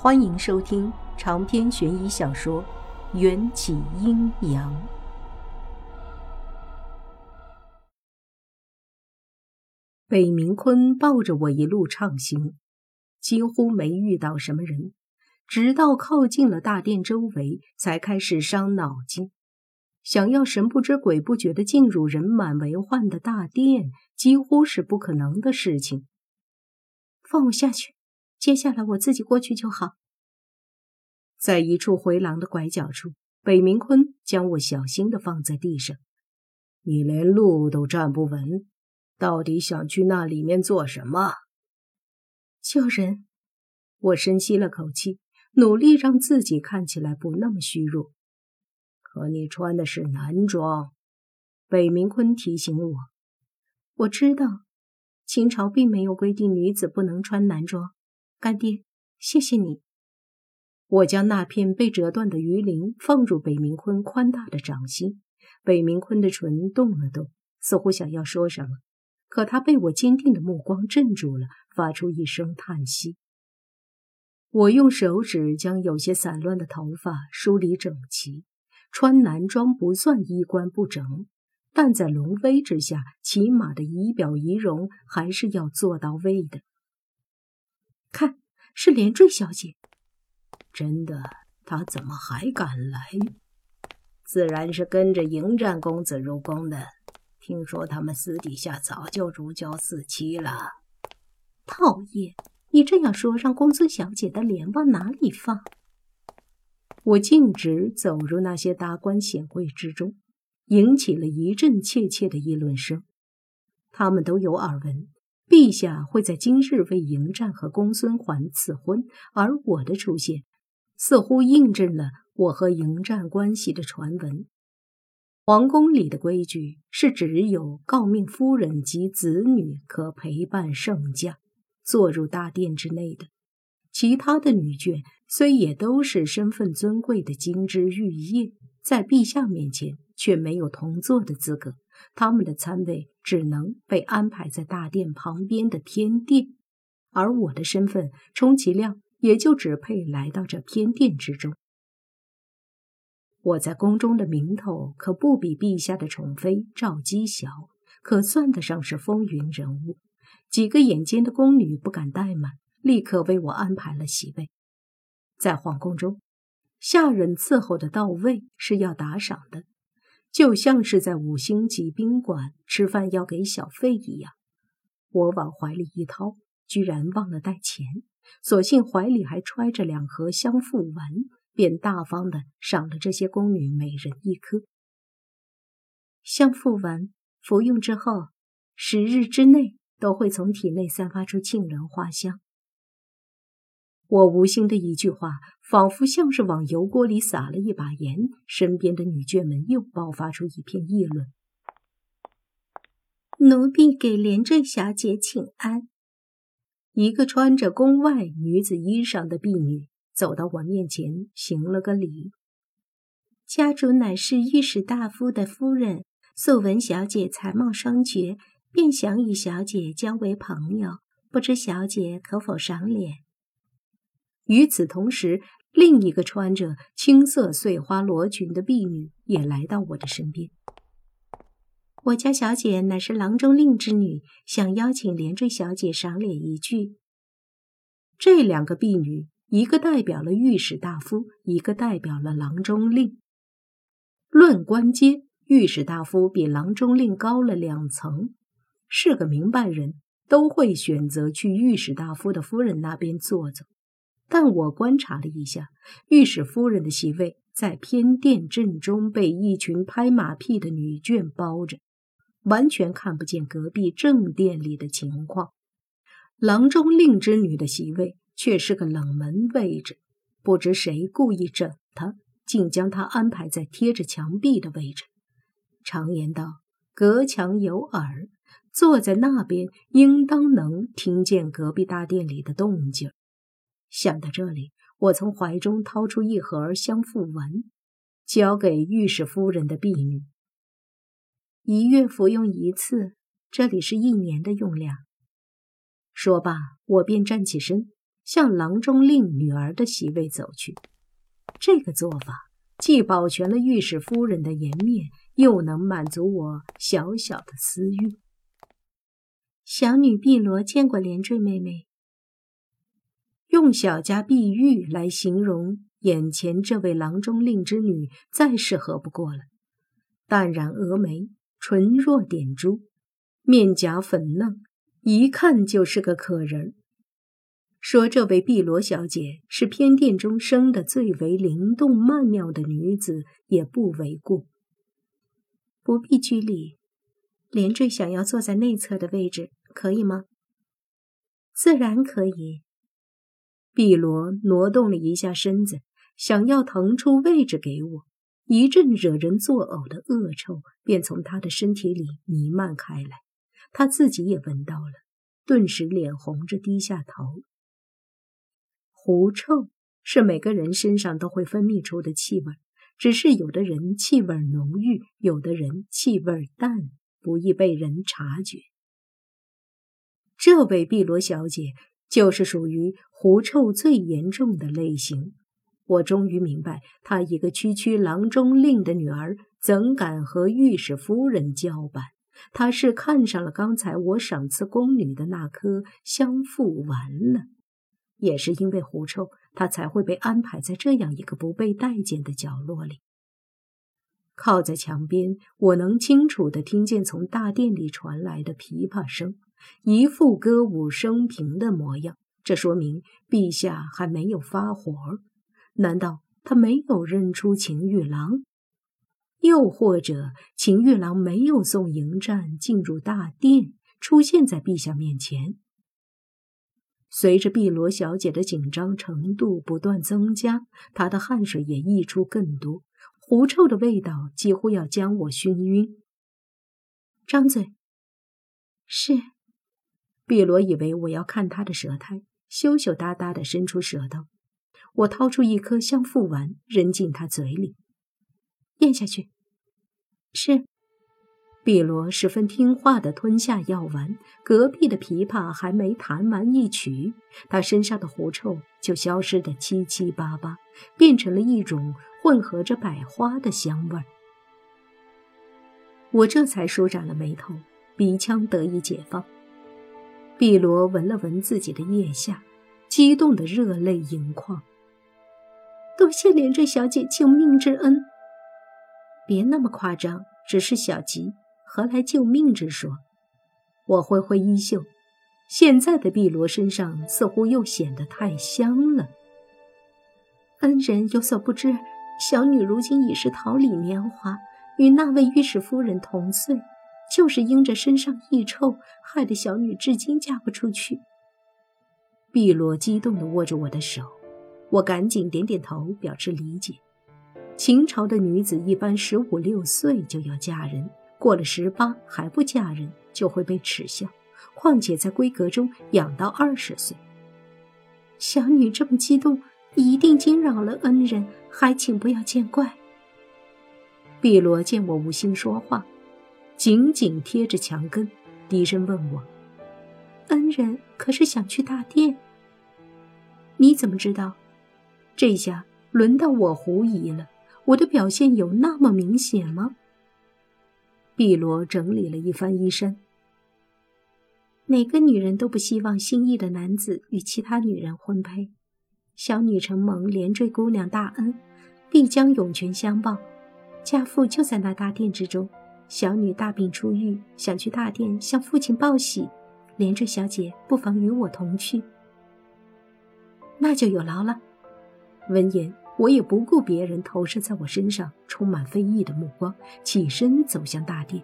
欢迎收听长篇悬疑小说《缘起阴阳》。北明坤抱着我一路畅行，几乎没遇到什么人，直到靠近了大殿周围，才开始伤脑筋。想要神不知鬼不觉的进入人满为患的大殿，几乎是不可能的事情。放我下去。接下来我自己过去就好。在一处回廊的拐角处，北明坤将我小心的放在地上。你连路都站不稳，到底想去那里面做什么？救人。我深吸了口气，努力让自己看起来不那么虚弱。可你穿的是男装。北明坤提醒我。我知道，秦朝并没有规定女子不能穿男装。干爹，谢谢你。我将那片被折断的鱼鳞放入北明坤宽大的掌心，北明坤的唇动了动，似乎想要说什么，可他被我坚定的目光镇住了，发出一声叹息。我用手指将有些散乱的头发梳理整齐。穿男装不算衣冠不整，但在龙威之下，起码的仪表仪容还是要做到位的。看，是连坠小姐。真的？她怎么还敢来？自然是跟着迎战公子入宫的。听说他们私底下早就如胶似漆了。讨厌！你这样说，让公孙小姐的脸往哪里放？我径直走入那些达官显贵之中，引起了一阵窃窃的议论声。他们都有耳闻。陛下会在今日为迎战和公孙环赐婚，而我的出现似乎印证了我和迎战关系的传闻。皇宫里的规矩是，只有诰命夫人及子女可陪伴圣驾坐入大殿之内的，其他的女眷虽也都是身份尊贵的金枝玉叶，在陛下面前却没有同坐的资格。他们的餐位只能被安排在大殿旁边的偏殿，而我的身份充其量也就只配来到这偏殿之中。我在宫中的名头可不比陛下的宠妃赵姬小，可算得上是风云人物。几个眼尖的宫女不敢怠慢，立刻为我安排了席位。在皇宫中，下人伺候的到位是要打赏的。就像是在五星级宾馆吃饭要给小费一样，我往怀里一掏，居然忘了带钱，所幸怀里还揣着两盒香附丸，便大方的赏了这些宫女每人一颗香附丸。服用之后，十日之内都会从体内散发出沁人花香。我无心的一句话，仿佛像是往油锅里撒了一把盐。身边的女眷们又爆发出一片议论：“奴婢给连坠小姐请安。”一个穿着宫外女子衣裳的婢女走到我面前，行了个礼：“家主乃是御史大夫的夫人，素闻小姐才貌双绝，便想与小姐交为朋友，不知小姐可否赏脸？”与此同时，另一个穿着青色碎花罗裙的婢女也来到我的身边。我家小姐乃是郎中令之女，想邀请连坠小姐赏脸一句。这两个婢女，一个代表了御史大夫，一个代表了郎中令。论官阶，御史大夫比郎中令高了两层。是个明白人，都会选择去御史大夫的夫人那边坐坐。但我观察了一下，御史夫人的席位在偏殿正中，被一群拍马屁的女眷包着，完全看不见隔壁正殿里的情况。郎中令之女的席位却是个冷门位置，不知谁故意整她，竟将她安排在贴着墙壁的位置。常言道，隔墙有耳，坐在那边应当能听见隔壁大殿里的动静。想到这里，我从怀中掏出一盒香附丸，交给御史夫人的婢女。一月服用一次，这里是一年的用量。说罢，我便站起身，向郎中令女儿的席位走去。这个做法既保全了御史夫人的颜面，又能满足我小小的私欲。小女碧罗见过连坠妹妹。用小家碧玉来形容眼前这位郎中令之女，再适合不过了。淡染蛾眉，唇若点珠，面颊粉嫩，一看就是个可人。说这位碧罗小姐是偏殿中生的最为灵动曼妙的女子，也不为过。不必拘礼，连坠想要坐在内侧的位置，可以吗？自然可以。碧罗挪动了一下身子，想要腾出位置给我。一阵惹人作呕的恶臭便从他的身体里弥漫开来，他自己也闻到了，顿时脸红着低下头。狐臭是每个人身上都会分泌出的气味，只是有的人气味浓郁，有的人气味淡，不易被人察觉。这位碧罗小姐就是属于狐臭最严重的类型。我终于明白，他一个区区郎中令的女儿，怎敢和御史夫人叫板？他是看上了刚才我赏赐宫女的那颗香附丸了。也是因为狐臭，他才会被安排在这样一个不被待见的角落里。靠在墙边，我能清楚地听见从大殿里传来的琵琶声，一副歌舞升平的模样。这说明陛下还没有发火。难道他没有认出秦玉郎？又或者秦玉郎没有送迎战进入大殿，出现在陛下面前？随着碧罗小姐的紧张程度不断增加，她的汗水也溢出更多，狐臭的味道几乎要将我熏晕。张嘴。是。碧罗以为我要看她的舌苔，羞羞答答地伸出舌头。我掏出一颗香附丸，扔进他嘴里，咽下去。是，碧罗十分听话地吞下药丸。隔壁的琵琶还没弹完一曲，他身上的狐臭就消失得七七八八，变成了一种混合着百花的香味儿。我这才舒展了眉头，鼻腔得以解放。碧罗闻了闻自己的腋下，激动得热泪盈眶。多谢连坠小姐救命之恩。别那么夸张，只是小疾，何来救命之说？我挥挥衣袖，现在的碧罗身上似乎又显得太香了。恩人有所不知，小女如今已是桃李年华，与那位御史夫人同岁，就是因着身上异臭，害得小女至今嫁不出去。碧罗激动地握着我的手。我赶紧点点头，表示理解。秦朝的女子一般十五六岁就要嫁人，过了十八还不嫁人就会被耻笑。况且在闺阁中养到二十岁，小女这么激动，一定惊扰了恩人，还请不要见怪。碧罗见我无心说话，紧紧贴着墙根，低声问我：“恩人可是想去大殿？你怎么知道？”这下轮到我狐疑了，我的表现有那么明显吗？碧罗整理了一番衣衫。每个女人都不希望心仪的男子与其他女人婚配。小女承蒙连坠姑娘大恩，必将涌泉相报。家父就在那大殿之中。小女大病初愈，想去大殿向父亲报喜。连坠小姐不妨与我同去。那就有劳了。闻言，我也不顾别人投射在我身上充满非议的目光，起身走向大殿。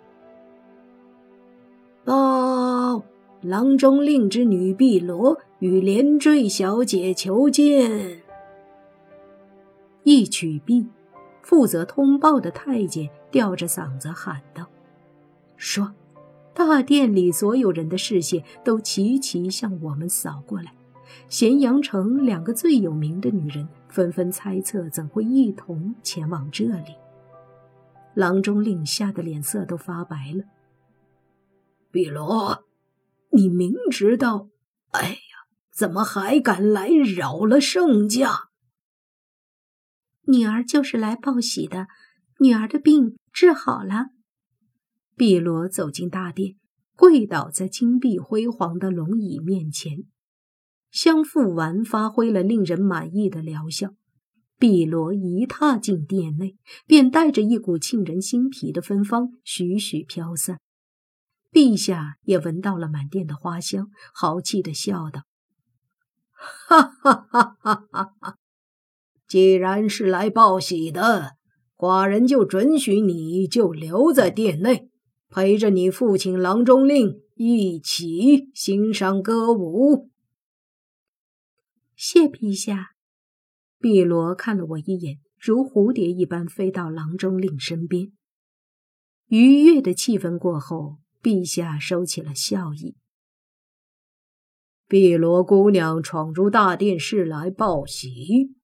报，郎中令之女碧罗与连坠小姐求见。一曲毕，负责通报的太监吊着嗓子喊道：“说！”大殿里所有人的视线都齐齐向我们扫过来。咸阳城两个最有名的女人纷纷猜测，怎会一同前往这里？郎中令吓得脸色都发白了。碧罗，你明知道，哎呀，怎么还敢来扰了圣驾？女儿就是来报喜的，女儿的病治好了。碧罗走进大殿，跪倒在金碧辉煌的龙椅面前。香附丸发挥了令人满意的疗效。碧罗一踏进殿内，便带着一股沁人心脾的芬芳徐徐飘散。陛下也闻到了满殿的花香，豪气的笑道：“哈哈哈哈哈哈！既然是来报喜的，寡人就准许你就留在殿内，陪着你父亲郎中令一起欣赏歌舞。”谢陛下。碧罗看了我一眼，如蝴蝶一般飞到郎中令身边。愉悦的气氛过后。陛下收起了笑意。碧罗姑娘闯入大殿是来报喜，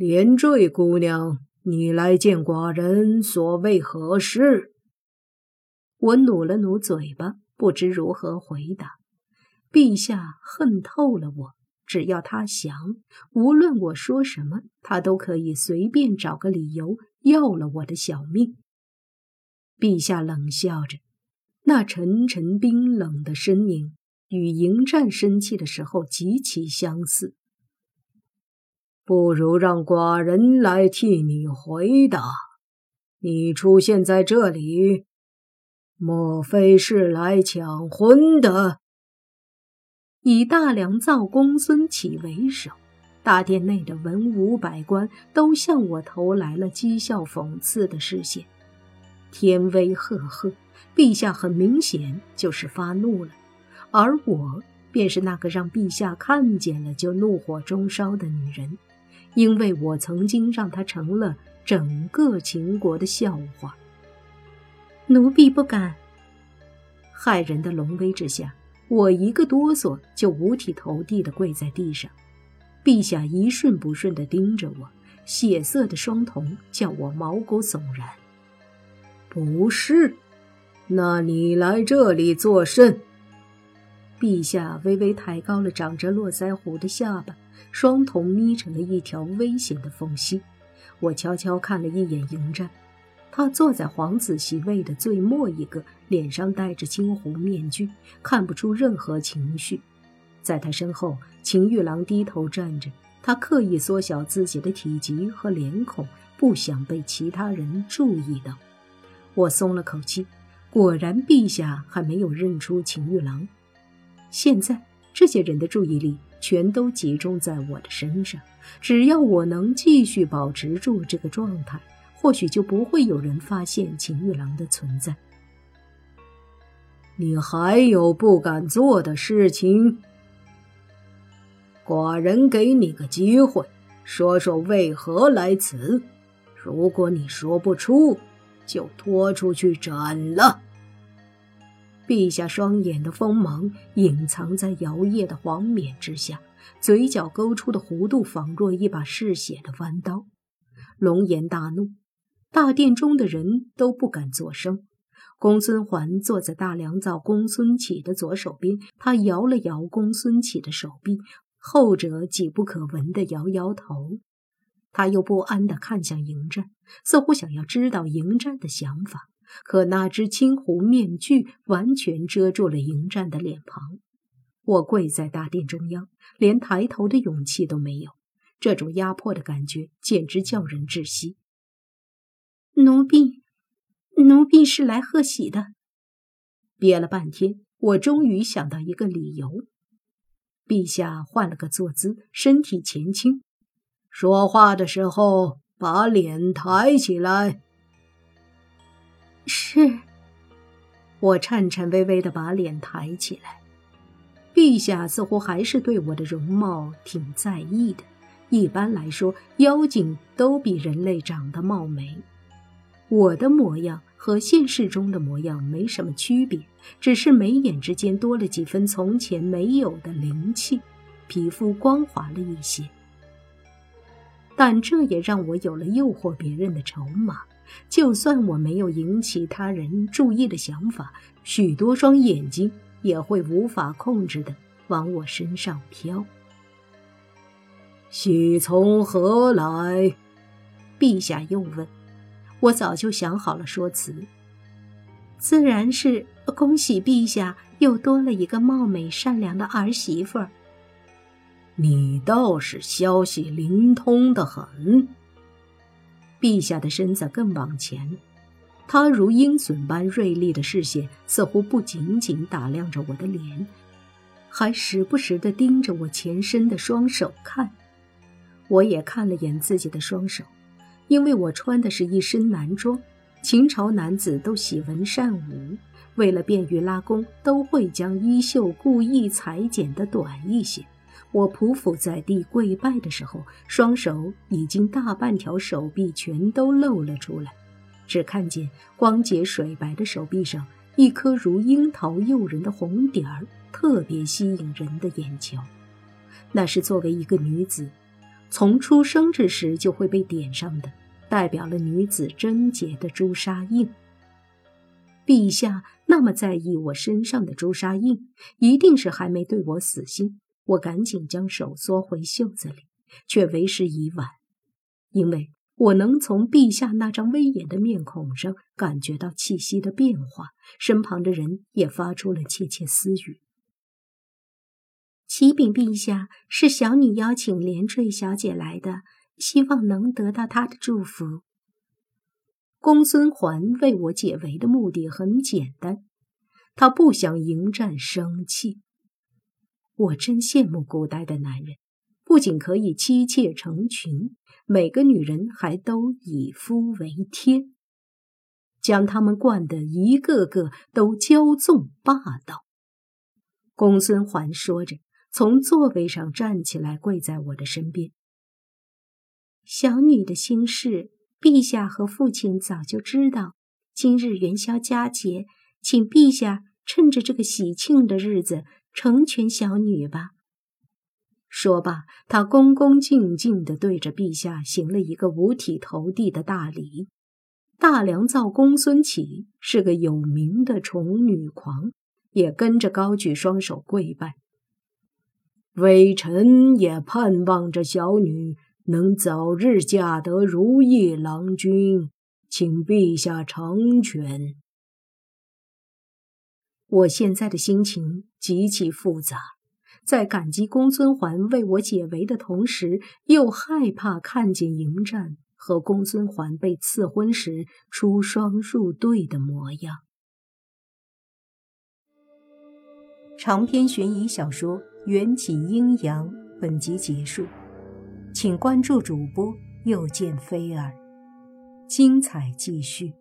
连坠姑娘，你来见寡人，所谓何事？我努了努嘴巴，不知如何回答。陛下恨透了我，只要他想，无论我说什么，他都可以随便找个理由要了我的小命。陛下冷笑着。那沉沉冰冷的身影与迎战生气的时候极其相似。不如让寡人来替你回答：你出现在这里，莫非是来抢婚的？以大良造公孙启为首，大殿内的文武百官都向我投来了讥笑讽刺的视线。天威赫赫。陛下很明显就是发怒了，而我便是那个让陛下看见了就怒火中烧的女人，因为我曾经让他成了整个秦国的笑话。奴婢不敢。骇人的龙威之下，我一个哆嗦就五体投地的跪在地上。陛下一瞬不瞬的盯着我，血色的双瞳叫我毛骨悚然。不是。那你来这里作甚？陛下微微抬高了长着络腮胡的下巴，双瞳眯成了一条危险的缝隙。我悄悄看了一眼迎战，他坐在皇子席位的最末一个，脸上戴着金狐面具，看不出任何情绪。在他身后，秦玉郎低头站着，他刻意缩小自己的体积和脸孔，不想被其他人注意到。我松了口气。果然，陛下还没有认出秦玉郎。现在，这些人的注意力全都集中在我的身上。只要我能继续保持住这个状态，或许就不会有人发现秦玉郎的存在。你还有不敢做的事情？寡人给你个机会，说说为何来此。如果你说不出，就拖出去斩了。陛下双眼的锋芒隐藏在摇曳的黄冕之下，嘴角勾出的弧度仿若一把嗜血的弯刀。龙颜大怒，大殿中的人都不敢作声。公孙环坐在大良造公孙启的左手边，他摇了摇公孙启的手臂，后者几不可闻地摇摇头。他又不安地看向迎战，似乎想要知道迎战的想法。可那只青狐面具完全遮住了迎战的脸庞。我跪在大殿中央，连抬头的勇气都没有。这种压迫的感觉简直叫人窒息。奴婢，奴婢是来贺喜的。憋了半天，我终于想到一个理由。陛下换了个坐姿，身体前倾。说话的时候，把脸抬起来。是。我颤颤巍巍的把脸抬起来。陛下似乎还是对我的容貌挺在意的。一般来说，妖精都比人类长得貌美。我的模样和现实中的模样没什么区别，只是眉眼之间多了几分从前没有的灵气，皮肤光滑了一些。但这也让我有了诱惑别人的筹码。就算我没有引起他人注意的想法，许多双眼睛也会无法控制的往我身上飘。喜从何来？陛下又问。我早就想好了说辞，自然是恭喜陛下又多了一个貌美善良的儿媳妇儿。你倒是消息灵通的很。陛下的身子更往前，他如鹰隼般锐利的视线似乎不仅仅打量着我的脸，还时不时地盯着我前伸的双手看。我也看了眼自己的双手。因为我穿的是一身男装，秦朝男子都喜文善武，为了便于拉弓，都会将衣袖故意裁剪的短一些。我匍匐在地跪拜的时候，双手已经大半条手臂全都露了出来，只看见光洁水白的手臂上一颗如樱桃诱人的红点儿，特别吸引人的眼球。那是作为一个女子。从出生之时就会被点上的，代表了女子贞洁的朱砂印。陛下那么在意我身上的朱砂印，一定是还没对我死心。我赶紧将手缩回袖子里，却为时已晚，因为我能从陛下那张威严的面孔上感觉到气息的变化，身旁的人也发出了窃窃私语。启禀陛下，是小女邀请连坠小姐来的，希望能得到她的祝福。公孙环为我解围的目的很简单，他不想迎战生气。我真羡慕古代的男人，不仅可以妻妾成群，每个女人还都以夫为天，将他们惯得一个个都骄纵霸道。公孙环说着。从座位上站起来，跪在我的身边。小女的心事，陛下和父亲早就知道。今日元宵佳节，请陛下趁着这个喜庆的日子，成全小女吧。说罢，他恭恭敬敬地对着陛下行了一个五体投地的大礼。大良造公孙启是个有名的宠女狂，也跟着高举双手跪拜。微臣也盼望着小女能早日嫁得如意郎君，请陛下成全。我现在的心情极其复杂，在感激公孙环为我解围的同时，又害怕看见迎战和公孙环被赐婚时出双入对的模样。长篇悬疑小说。缘起阴阳，本集结束，请关注主播，又见菲儿，精彩继续。